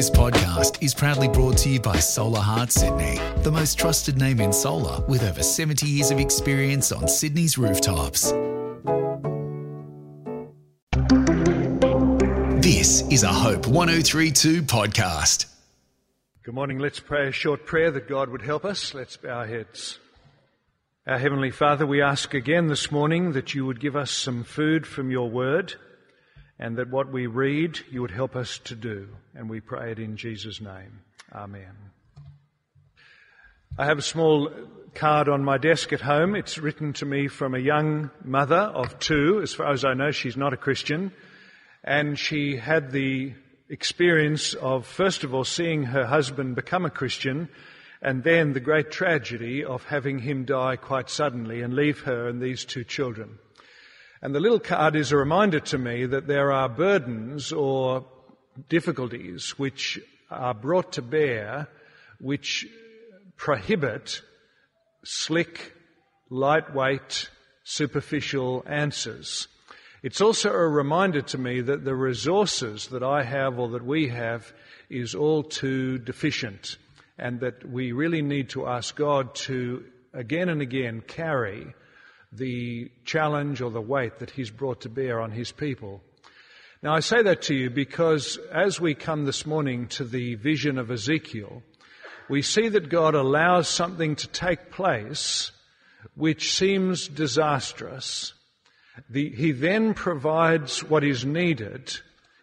This podcast is proudly brought to you by Solahart Sydney, the most trusted name in solar with over 70 years of experience on Sydney's rooftops. This is a Hope 1032 podcast. Good morning. Let's pray a short prayer that God would help us. Let's bow our heads. Our Heavenly Father, we ask again this morning that you would give us some food from your word and that what we read you would help us to do. And we pray it in Jesus' name. Amen. I have a small card on my desk at home. It's written to me from a young mother of two. As far as I know, she's not a Christian. And she had the experience of, first of all, seeing her husband become a Christian and then the great tragedy of having him die quite suddenly and leave her and these two children. And the little card is a reminder to me that there are burdens or difficulties which are brought to bear which prohibit slick, lightweight, superficial answers. It's also a reminder to me that the resources that I have or that we have is all too deficient and that we really need to ask God to again and again carry the challenge or the weight that he's brought to bear on his people. Now I say that to you because as we come this morning to the vision of Ezekiel, we see that God allows something to take place which seems disastrous. The, he then provides what is needed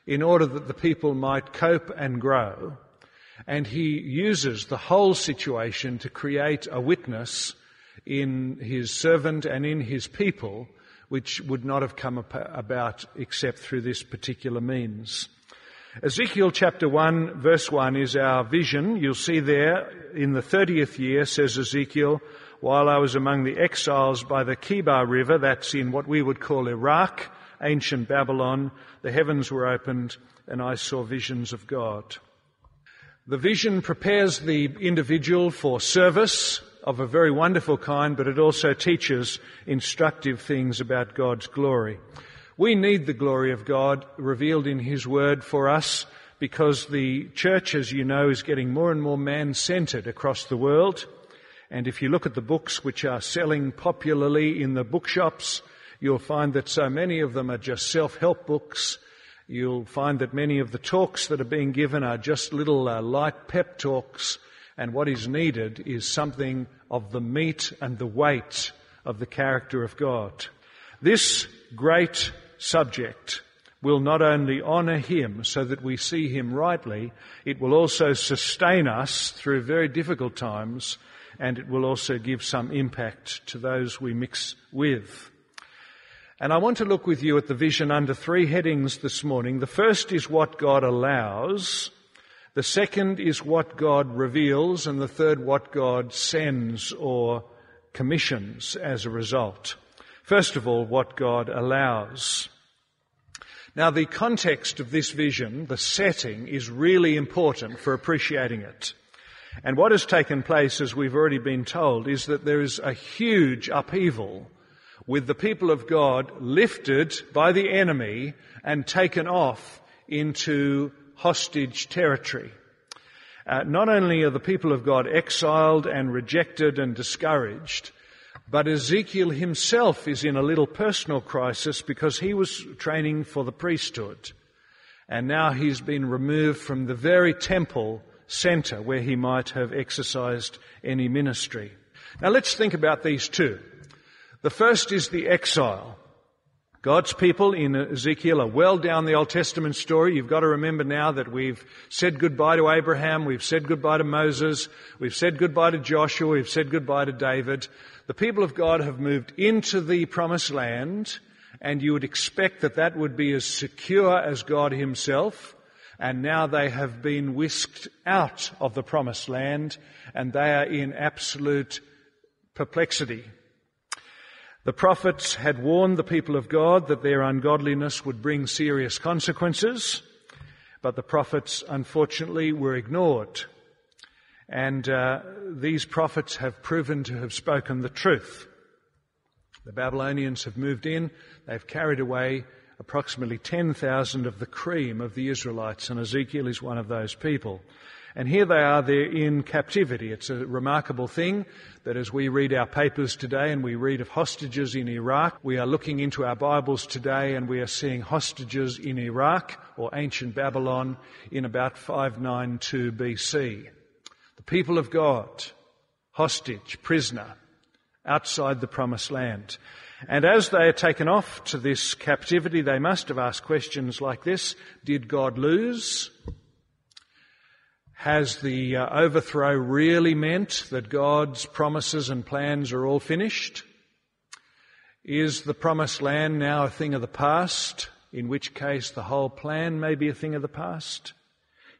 in order that the people might cope and grow. And he uses the whole situation to create a witness in his servant and in his people, which would not have come about except through this particular means. Ezekiel chapter 1 verse 1 is our vision. You'll see there in the 30th year, says Ezekiel, while I was among the exiles by the Chebar River, that's in what we would call Iraq, ancient Babylon, the heavens were opened and I saw visions of God. The vision prepares the individual for service, of a very wonderful kind, but it also teaches instructive things about God's glory. We need the glory of God revealed in His Word for us because the church, as you know, is getting more and more man-centered across the world. And if you look at the books which are selling popularly in the bookshops, you'll find that so many of them are just self-help books. You'll find that many of the talks that are being given are just little uh, light pep talks and what is needed is something of the meat and the weight of the character of God. This great subject will not only honour Him so that we see Him rightly, it will also sustain us through very difficult times and it will also give some impact to those we mix with. And I want to look with you at the vision under three headings this morning. The first is what God allows. The second is what God reveals, and the third, what God sends or commissions as a result. First of all, what God allows. Now, the context of this vision, the setting, is really important for appreciating it. And what has taken place, as we've already been told, is that there is a huge upheaval with the people of God lifted by the enemy and taken off into hostage territory. Uh, not only are the people of God exiled and rejected and discouraged, but Ezekiel himself is in a little personal crisis because he was training for the priesthood. And now he's been removed from the very temple center where he might have exercised any ministry. Now let's think about these two. The first is the exile. God's people in Ezekiel are well down the Old Testament story. You've got to remember now that we've said goodbye to Abraham, we've said goodbye to Moses, we've said goodbye to Joshua, we've said goodbye to David. The people of God have moved into the promised land, and you would expect that that would be as secure as God himself. And now they have been whisked out of the promised land, and they are in absolute perplexity. The prophets had warned the people of God that their ungodliness would bring serious consequences, but the prophets unfortunately were ignored. And uh, these prophets have proven to have spoken the truth. The Babylonians have moved in, they've carried away approximately 10,000 of the cream of the Israelites, and Ezekiel is one of those people. And here they are, they're in captivity. It's a remarkable thing that as we read our papers today and we read of hostages in Iraq, we are looking into our Bibles today and we are seeing hostages in Iraq or ancient Babylon in about 592 BC. The people of God, hostage, prisoner, outside the promised land. And as they are taken off to this captivity, they must have asked questions like this. Did God lose? Has the uh, overthrow really meant that God's promises and plans are all finished? Is the promised land now a thing of the past, in which case the whole plan may be a thing of the past?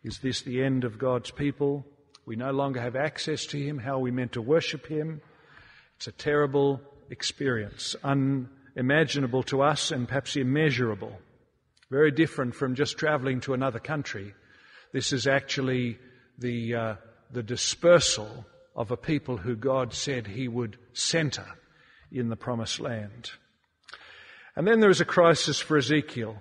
Is this the end of God's people? We no longer have access to Him. How are we meant to worship Him? It's a terrible experience, unimaginable to us and perhaps immeasurable. Very different from just traveling to another country. This is actually the, uh, the dispersal of a people who God said He would center in the promised land. And then there is a crisis for Ezekiel.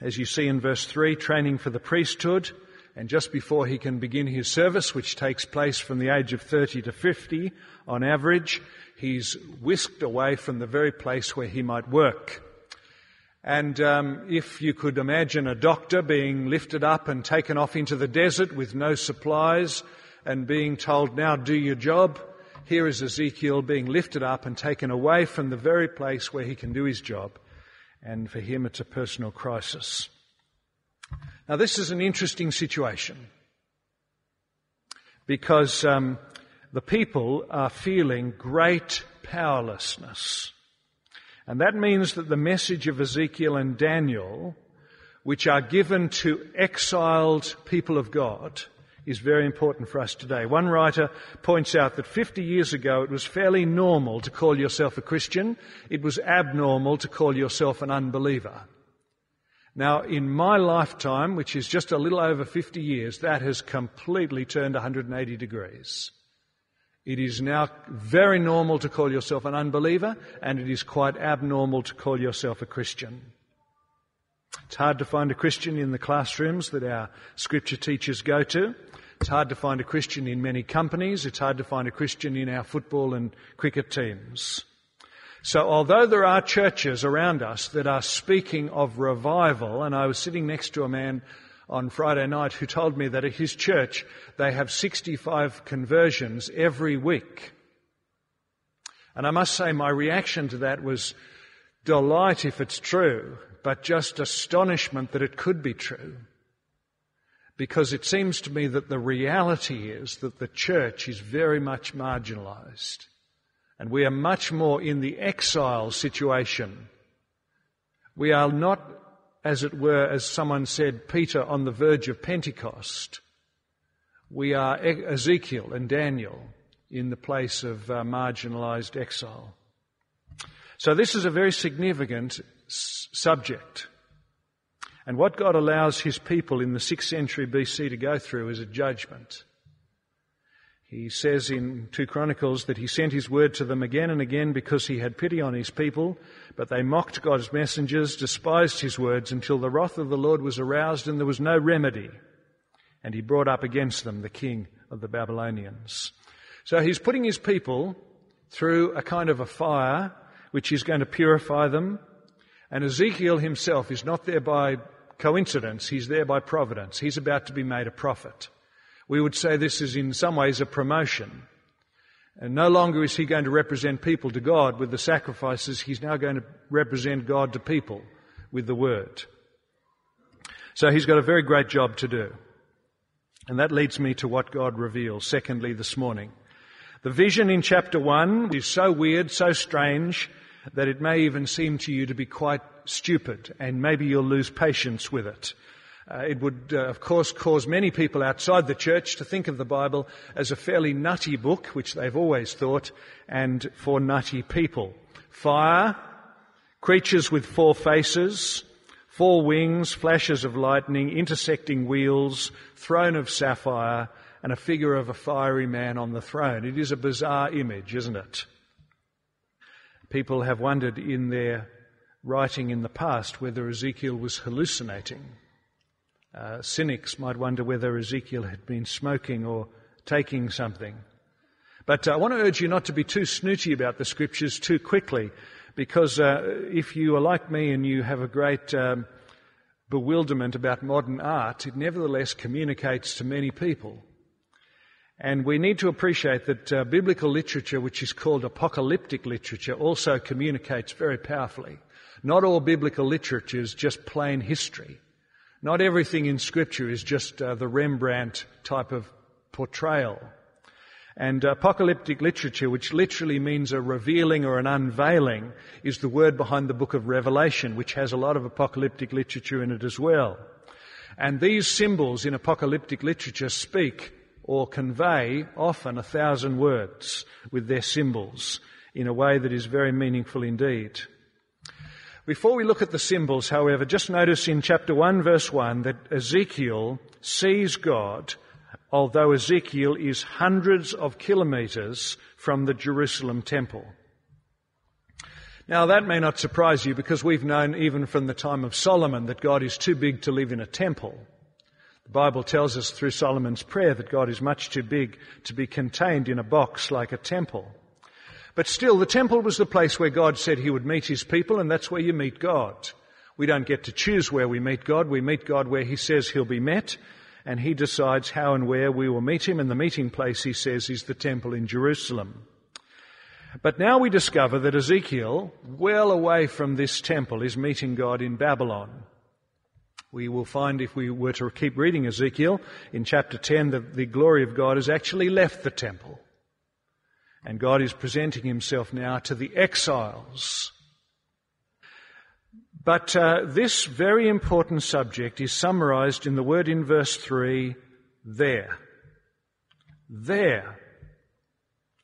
As you see in verse 3, training for the priesthood, and just before he can begin his service, which takes place from the age of 30 to 50 on average, he's whisked away from the very place where he might work. And um, if you could imagine a doctor being lifted up and taken off into the desert with no supplies and being told, now do your job, here is Ezekiel being lifted up and taken away from the very place where he can do his job. And for him, it's a personal crisis. Now, this is an interesting situation because um, the people are feeling great powerlessness. And that means that the message of Ezekiel and Daniel, which are given to exiled people of God, is very important for us today. One writer points out that 50 years ago it was fairly normal to call yourself a Christian. It was abnormal to call yourself an unbeliever. Now, in my lifetime, which is just a little over 50 years, that has completely turned 180 degrees. It is now very normal to call yourself an unbeliever, and it is quite abnormal to call yourself a Christian. It's hard to find a Christian in the classrooms that our scripture teachers go to. It's hard to find a Christian in many companies. It's hard to find a Christian in our football and cricket teams. So although there are churches around us that are speaking of revival, and I was sitting next to a man on Friday night who told me that at his church they have 65 conversions every week. And I must say my reaction to that was delight if it's true, but just astonishment that it could be true. Because it seems to me that the reality is that the church is very much marginalized. And we are much more in the exile situation. We are not as it were, as someone said, Peter on the verge of Pentecost. We are Ezekiel and Daniel in the place of uh, marginalized exile. So this is a very significant s- subject. And what God allows his people in the 6th century BC to go through is a judgment. He says in 2 Chronicles that he sent his word to them again and again because he had pity on his people, but they mocked God's messengers, despised his words until the wrath of the Lord was aroused and there was no remedy. And he brought up against them the king of the Babylonians. So he's putting his people through a kind of a fire which is going to purify them. And Ezekiel himself is not there by coincidence, he's there by providence. He's about to be made a prophet. We would say this is in some ways a promotion. And no longer is he going to represent people to God with the sacrifices, he's now going to represent God to people with the word. So he's got a very great job to do. And that leads me to what God reveals, secondly, this morning. The vision in chapter 1 is so weird, so strange, that it may even seem to you to be quite stupid, and maybe you'll lose patience with it. Uh, it would, uh, of course, cause many people outside the church to think of the Bible as a fairly nutty book, which they've always thought, and for nutty people. Fire, creatures with four faces, four wings, flashes of lightning, intersecting wheels, throne of sapphire, and a figure of a fiery man on the throne. It is a bizarre image, isn't it? People have wondered in their writing in the past whether Ezekiel was hallucinating. Uh, cynics might wonder whether Ezekiel had been smoking or taking something. But uh, I want to urge you not to be too snooty about the scriptures too quickly, because uh, if you are like me and you have a great um, bewilderment about modern art, it nevertheless communicates to many people. And we need to appreciate that uh, biblical literature, which is called apocalyptic literature, also communicates very powerfully. Not all biblical literature is just plain history. Not everything in scripture is just uh, the Rembrandt type of portrayal. And apocalyptic literature, which literally means a revealing or an unveiling, is the word behind the book of Revelation, which has a lot of apocalyptic literature in it as well. And these symbols in apocalyptic literature speak or convey often a thousand words with their symbols in a way that is very meaningful indeed. Before we look at the symbols, however, just notice in chapter 1 verse 1 that Ezekiel sees God although Ezekiel is hundreds of kilometres from the Jerusalem temple. Now that may not surprise you because we've known even from the time of Solomon that God is too big to live in a temple. The Bible tells us through Solomon's prayer that God is much too big to be contained in a box like a temple. But still, the temple was the place where God said he would meet his people and that's where you meet God. We don't get to choose where we meet God. We meet God where he says he'll be met and he decides how and where we will meet him, and the meeting place, he says, is the temple in Jerusalem. But now we discover that Ezekiel, well away from this temple, is meeting God in Babylon. We will find if we were to keep reading Ezekiel in chapter 10 that the glory of God has actually left the temple. And God is presenting himself now to the exiles but uh, this very important subject is summarized in the word in verse 3 there. There.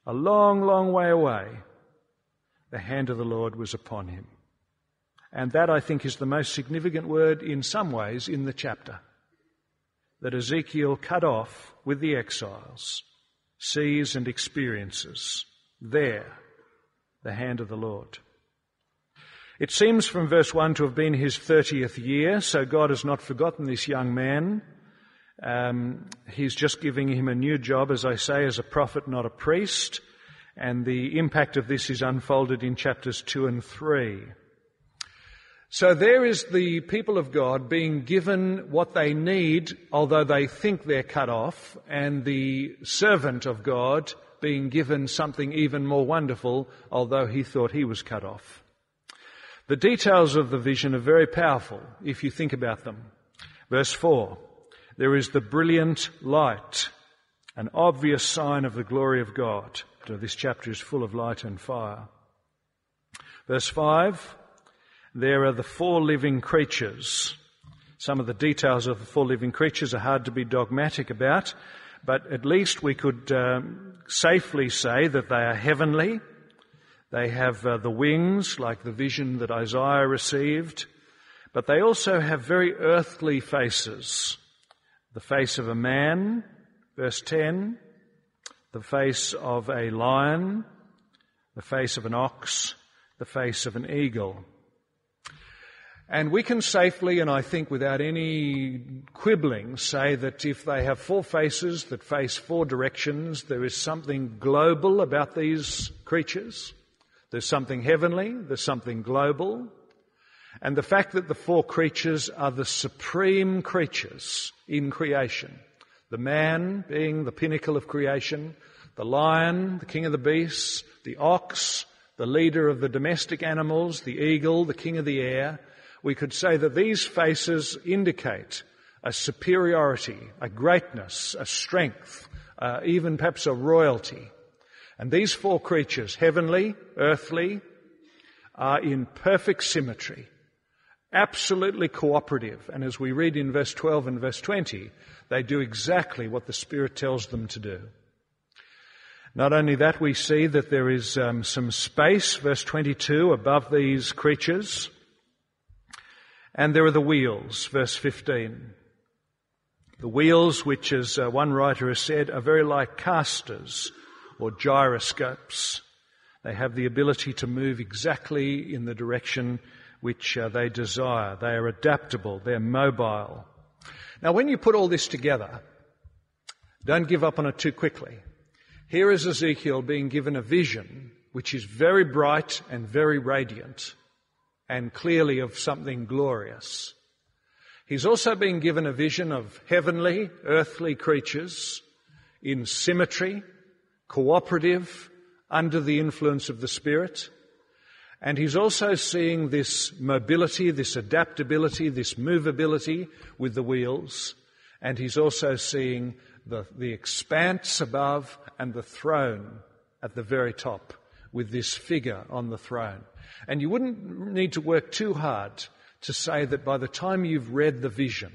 A long, long way away, the hand of the Lord was upon him. And that, I think, is the most significant word in some ways in the chapter. That Ezekiel cut off with the exiles sees and experiences there the hand of the Lord. It seems from verse 1 to have been his 30th year, so God has not forgotten this young man. Um, he's just giving him a new job, as I say, as a prophet, not a priest. And the impact of this is unfolded in chapters 2 and 3. So there is the people of God being given what they need, although they think they're cut off, and the servant of God being given something even more wonderful, although he thought he was cut off. The details of the vision are very powerful if you think about them. Verse 4 There is the brilliant light, an obvious sign of the glory of God. This chapter is full of light and fire. Verse 5 There are the four living creatures. Some of the details of the four living creatures are hard to be dogmatic about, but at least we could um, safely say that they are heavenly, they have uh, the wings, like the vision that Isaiah received, but they also have very earthly faces. The face of a man, verse 10, the face of a lion, the face of an ox, the face of an eagle. And we can safely, and I think without any quibbling, say that if they have four faces that face four directions, there is something global about these creatures. There's something heavenly, there's something global, and the fact that the four creatures are the supreme creatures in creation. The man being the pinnacle of creation, the lion, the king of the beasts, the ox, the leader of the domestic animals, the eagle, the king of the air. We could say that these faces indicate a superiority, a greatness, a strength, uh, even perhaps a royalty. And these four creatures, heavenly, earthly, are in perfect symmetry, absolutely cooperative. And as we read in verse 12 and verse 20, they do exactly what the Spirit tells them to do. Not only that, we see that there is um, some space, verse 22, above these creatures. And there are the wheels, verse 15. The wheels, which as uh, one writer has said, are very like casters or gyroscopes. They have the ability to move exactly in the direction which uh, they desire. They are adaptable. They're mobile. Now, when you put all this together, don't give up on it too quickly. Here is Ezekiel being given a vision which is very bright and very radiant and clearly of something glorious. He's also been given a vision of heavenly, earthly creatures in symmetry, cooperative, under the influence of the Spirit. And he's also seeing this mobility, this adaptability, this movability with the wheels. And he's also seeing the, the expanse above and the throne at the very top with this figure on the throne. And you wouldn't need to work too hard to say that by the time you've read the vision,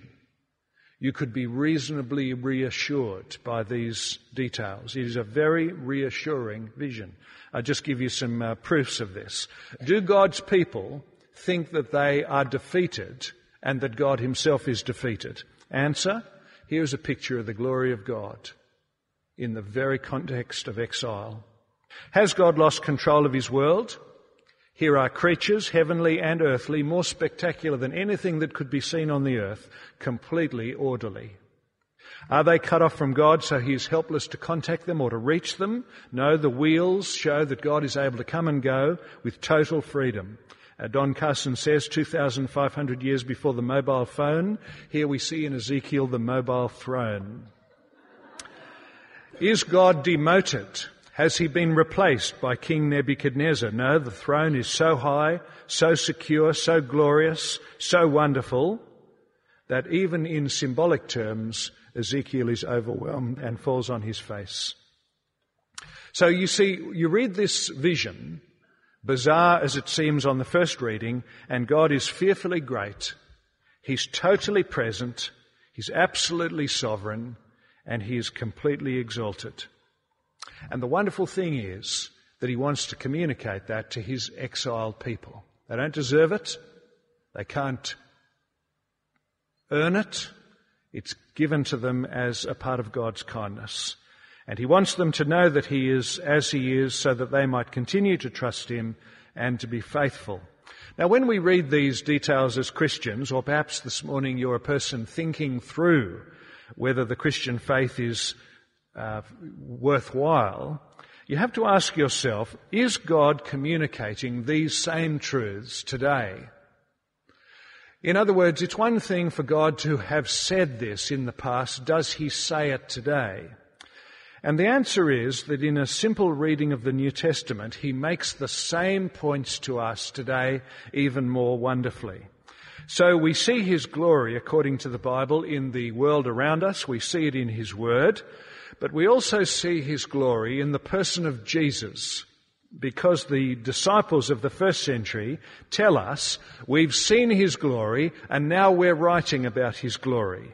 you could be reasonably reassured by these details. It is a very reassuring vision. I'll just give you some uh, proofs of this. Do God's people think that they are defeated and that God himself is defeated? Answer, here's a picture of the glory of God in the very context of exile. Has God lost control of his world? Here are creatures, heavenly and earthly, more spectacular than anything that could be seen on the earth, completely orderly. Are they cut off from God so he is helpless to contact them or to reach them? No, the wheels show that God is able to come and go with total freedom. Uh, Don Carson says 2,500 years before the mobile phone, here we see in Ezekiel the mobile throne. Is God demoted? Has he been replaced by King Nebuchadnezzar? No, the throne is so high, so secure, so glorious, so wonderful that even in symbolic terms, Ezekiel is overwhelmed and falls on his face. So you see, you read this vision, bizarre as it seems on the first reading, and God is fearfully great. He's totally present. He's absolutely sovereign and he is completely exalted. And the wonderful thing is that he wants to communicate that to his exiled people. They don't deserve it. They can't earn it. It's given to them as a part of God's kindness. And he wants them to know that he is as he is so that they might continue to trust him and to be faithful. Now when we read these details as Christians, or perhaps this morning you're a person thinking through whether the Christian faith is uh, worthwhile, you have to ask yourself, is God communicating these same truths today? In other words, it's one thing for God to have said this in the past. Does He say it today? And the answer is that in a simple reading of the New Testament, He makes the same points to us today even more wonderfully. So we see His glory according to the Bible in the world around us. We see it in His Word. But we also see his glory in the person of Jesus because the disciples of the first century tell us we've seen his glory and now we're writing about his glory.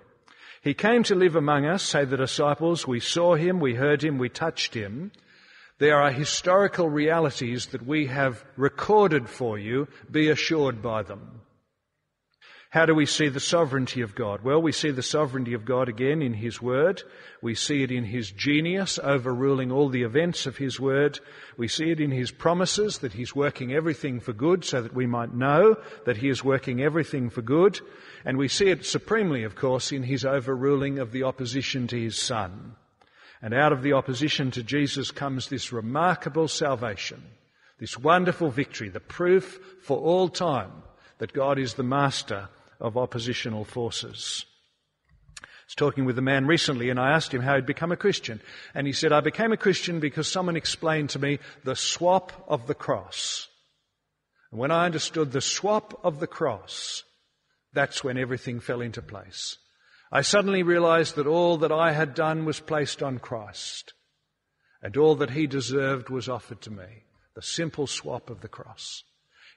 He came to live among us, say the disciples, we saw him, we heard him, we touched him. There are historical realities that we have recorded for you, be assured by them. How do we see the sovereignty of God? Well, we see the sovereignty of God again in His Word. We see it in His genius overruling all the events of His Word. We see it in His promises that He's working everything for good so that we might know that He is working everything for good. And we see it supremely, of course, in His overruling of the opposition to His Son. And out of the opposition to Jesus comes this remarkable salvation, this wonderful victory, the proof for all time that God is the master of oppositional forces. I was talking with a man recently and I asked him how he'd become a Christian. And he said, I became a Christian because someone explained to me the swap of the cross. And when I understood the swap of the cross, that's when everything fell into place. I suddenly realized that all that I had done was placed on Christ. And all that he deserved was offered to me. The simple swap of the cross.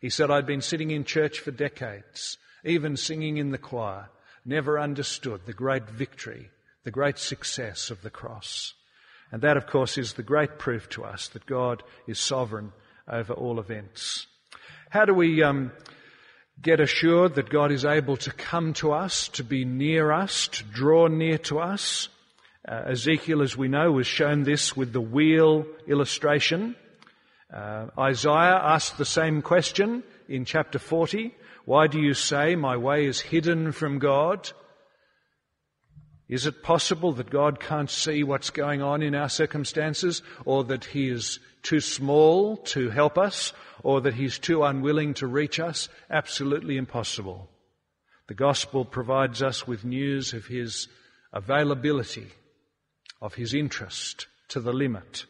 He said, I'd been sitting in church for decades even singing in the choir, never understood the great victory, the great success of the cross. And that, of course, is the great proof to us that God is sovereign over all events. How do we um, get assured that God is able to come to us, to be near us, to draw near to us? Uh, Ezekiel, as we know, was shown this with the wheel illustration. Uh, Isaiah asked the same question in chapter 40. Why do you say my way is hidden from God? Is it possible that God can't see what's going on in our circumstances, or that He is too small to help us, or that He's too unwilling to reach us? Absolutely impossible. The gospel provides us with news of His availability, of His interest to the limit,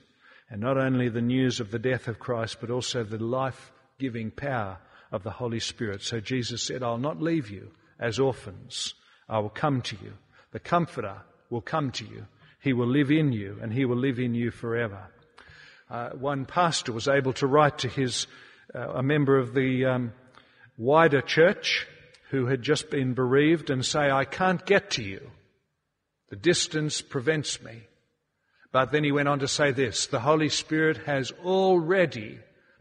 and not only the news of the death of Christ, but also the life-giving power of the Holy Spirit. So Jesus said, I'll not leave you as orphans. I will come to you. The Comforter will come to you. He will live in you and He will live in you forever. Uh, one pastor was able to write to his, uh, a member of the um, wider church who had just been bereaved and say, I can't get to you. The distance prevents me. But then he went on to say this, the Holy Spirit has already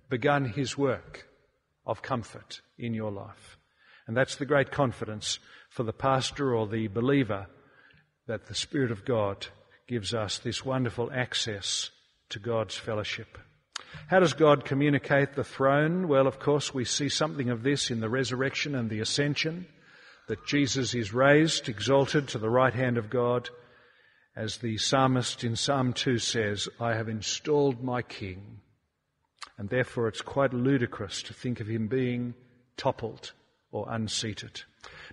begun His work of comfort in your life. And that's the great confidence for the pastor or the believer that the Spirit of God gives us this wonderful access to God's fellowship. How does God communicate the throne? Well, of course, we see something of this in the resurrection and the ascension, that Jesus is raised, exalted to the right hand of God, as the psalmist in Psalm 2 says, I have installed my king. And therefore it's quite ludicrous to think of him being toppled or unseated.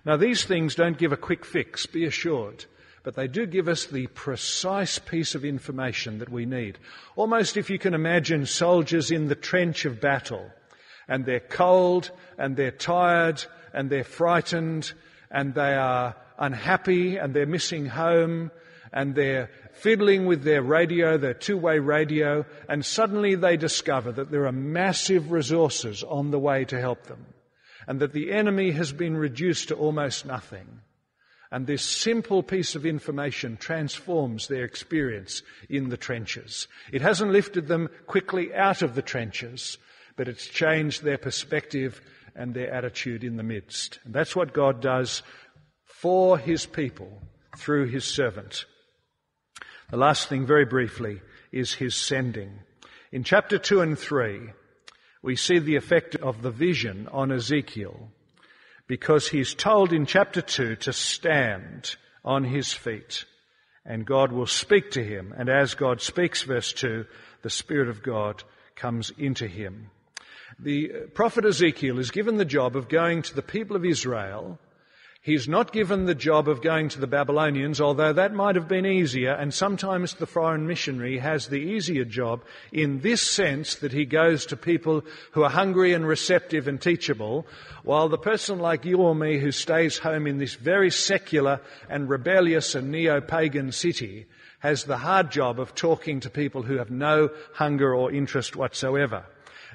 Now these things don't give a quick fix, be assured but they do give us the precise piece of information that we need. Almost if you can imagine soldiers in the trench of battle, and they're cold, and they're tired, and they're frightened, and they are unhappy, and they're missing home, and they're fiddling with their radio, their two-way radio, and suddenly they discover that there are massive resources on the way to help them, and that the enemy has been reduced to almost nothing. And this simple piece of information transforms their experience in the trenches. It hasn't lifted them quickly out of the trenches, but it's changed their perspective and their attitude in the midst. And that's what God does for His people through His servant. The last thing, very briefly, is His sending. In chapter 2 and 3, we see the effect of the vision on Ezekiel because he's told in chapter 2 to stand on his feet and God will speak to him. And as God speaks, verse 2, the Spirit of God comes into him. The prophet Ezekiel is given the job of going to the people of Israel He's not given the job of going to the Babylonians, although that might have been easier, and sometimes the foreign missionary has the easier job in this sense that he goes to people who are hungry and receptive and teachable, while the person like you or me who stays home in this very secular and rebellious and neo-pagan city has the hard job of talking to people who have no hunger or interest whatsoever.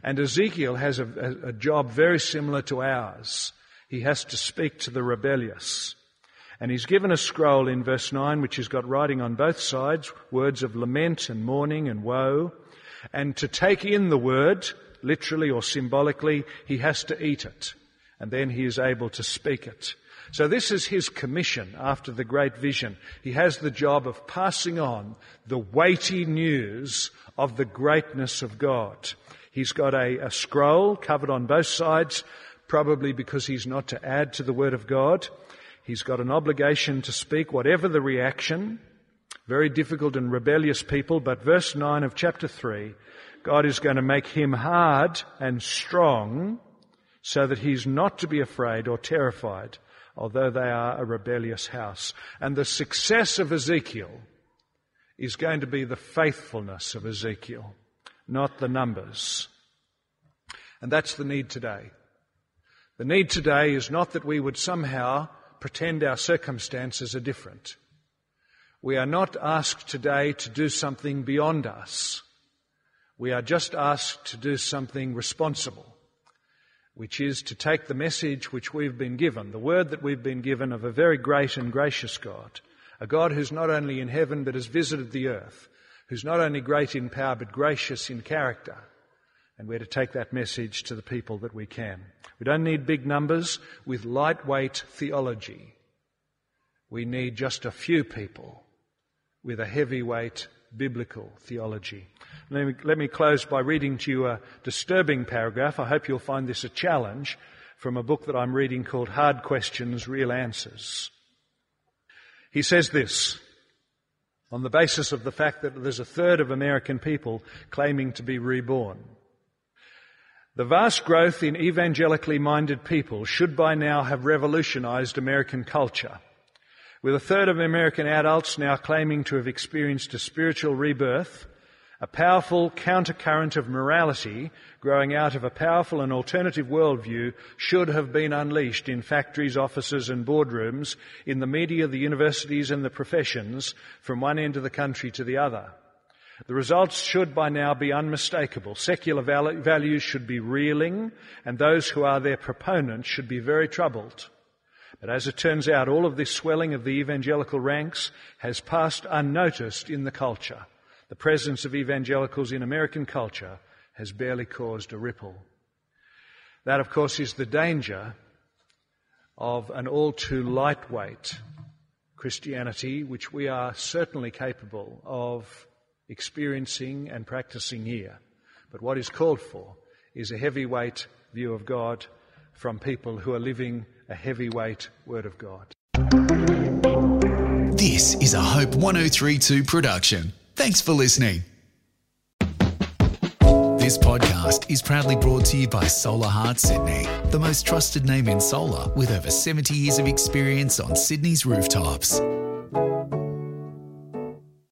And Ezekiel has a, a, job very similar to ours. He has to speak to the rebellious. And he's given a scroll in verse 9 which has got writing on both sides, words of lament and mourning and woe. And to take in the word, literally or symbolically, he has to eat it. And then he is able to speak it. So this is his commission after the great vision. He has the job of passing on the weighty news of the greatness of God. He's got a, a scroll covered on both sides probably because he's not to add to the Word of God. He's got an obligation to speak whatever the reaction. Very difficult and rebellious people, but verse 9 of chapter 3, God is going to make him hard and strong so that he's not to be afraid or terrified, although they are a rebellious house. And the success of Ezekiel is going to be the faithfulness of Ezekiel, not the numbers. And that's the need today. The need today is not that we would somehow pretend our circumstances are different. We are not asked today to do something beyond us. We are just asked to do something responsible, which is to take the message which we've been given, the word that we've been given of a very great and gracious God, a God who's not only in heaven but has visited the earth, who's not only great in power but gracious in character, and we're to take that message to the people that we can. We don't need big numbers with lightweight theology. We need just a few people with a heavyweight biblical theology. Let me, let me close by reading to you a disturbing paragraph. I hope you'll find this a challenge from a book that I'm reading called Hard Questions, Real Answers. He says this, on the basis of the fact that there's a third of American people claiming to be reborn. The vast growth in evangelically minded people should by now have revolutionized American culture. With a third of American adults now claiming to have experienced a spiritual rebirth, a powerful countercurrent of morality growing out of a powerful and alternative worldview should have been unleashed in factories, offices and boardrooms, in the media, the universities and the professions, from one end of the country to the other. The results should by now be unmistakable. Secular values should be reeling, and those who are their proponents should be very troubled. But as it turns out, all of this swelling of the evangelical ranks has passed unnoticed in the culture. The presence of evangelicals in American culture has barely caused a ripple. That, of course, is the danger of an all too lightweight Christianity, which we are certainly capable of experiencing and practicing here. But what is called for is a heavyweight view of God from people who are living a heavyweight Word of God. This is a Hope 1032 production. Thanks for listening. This podcast is proudly brought to you by Solahart Sydney, the most trusted name in solar with over 70 years of experience on Sydney's rooftops.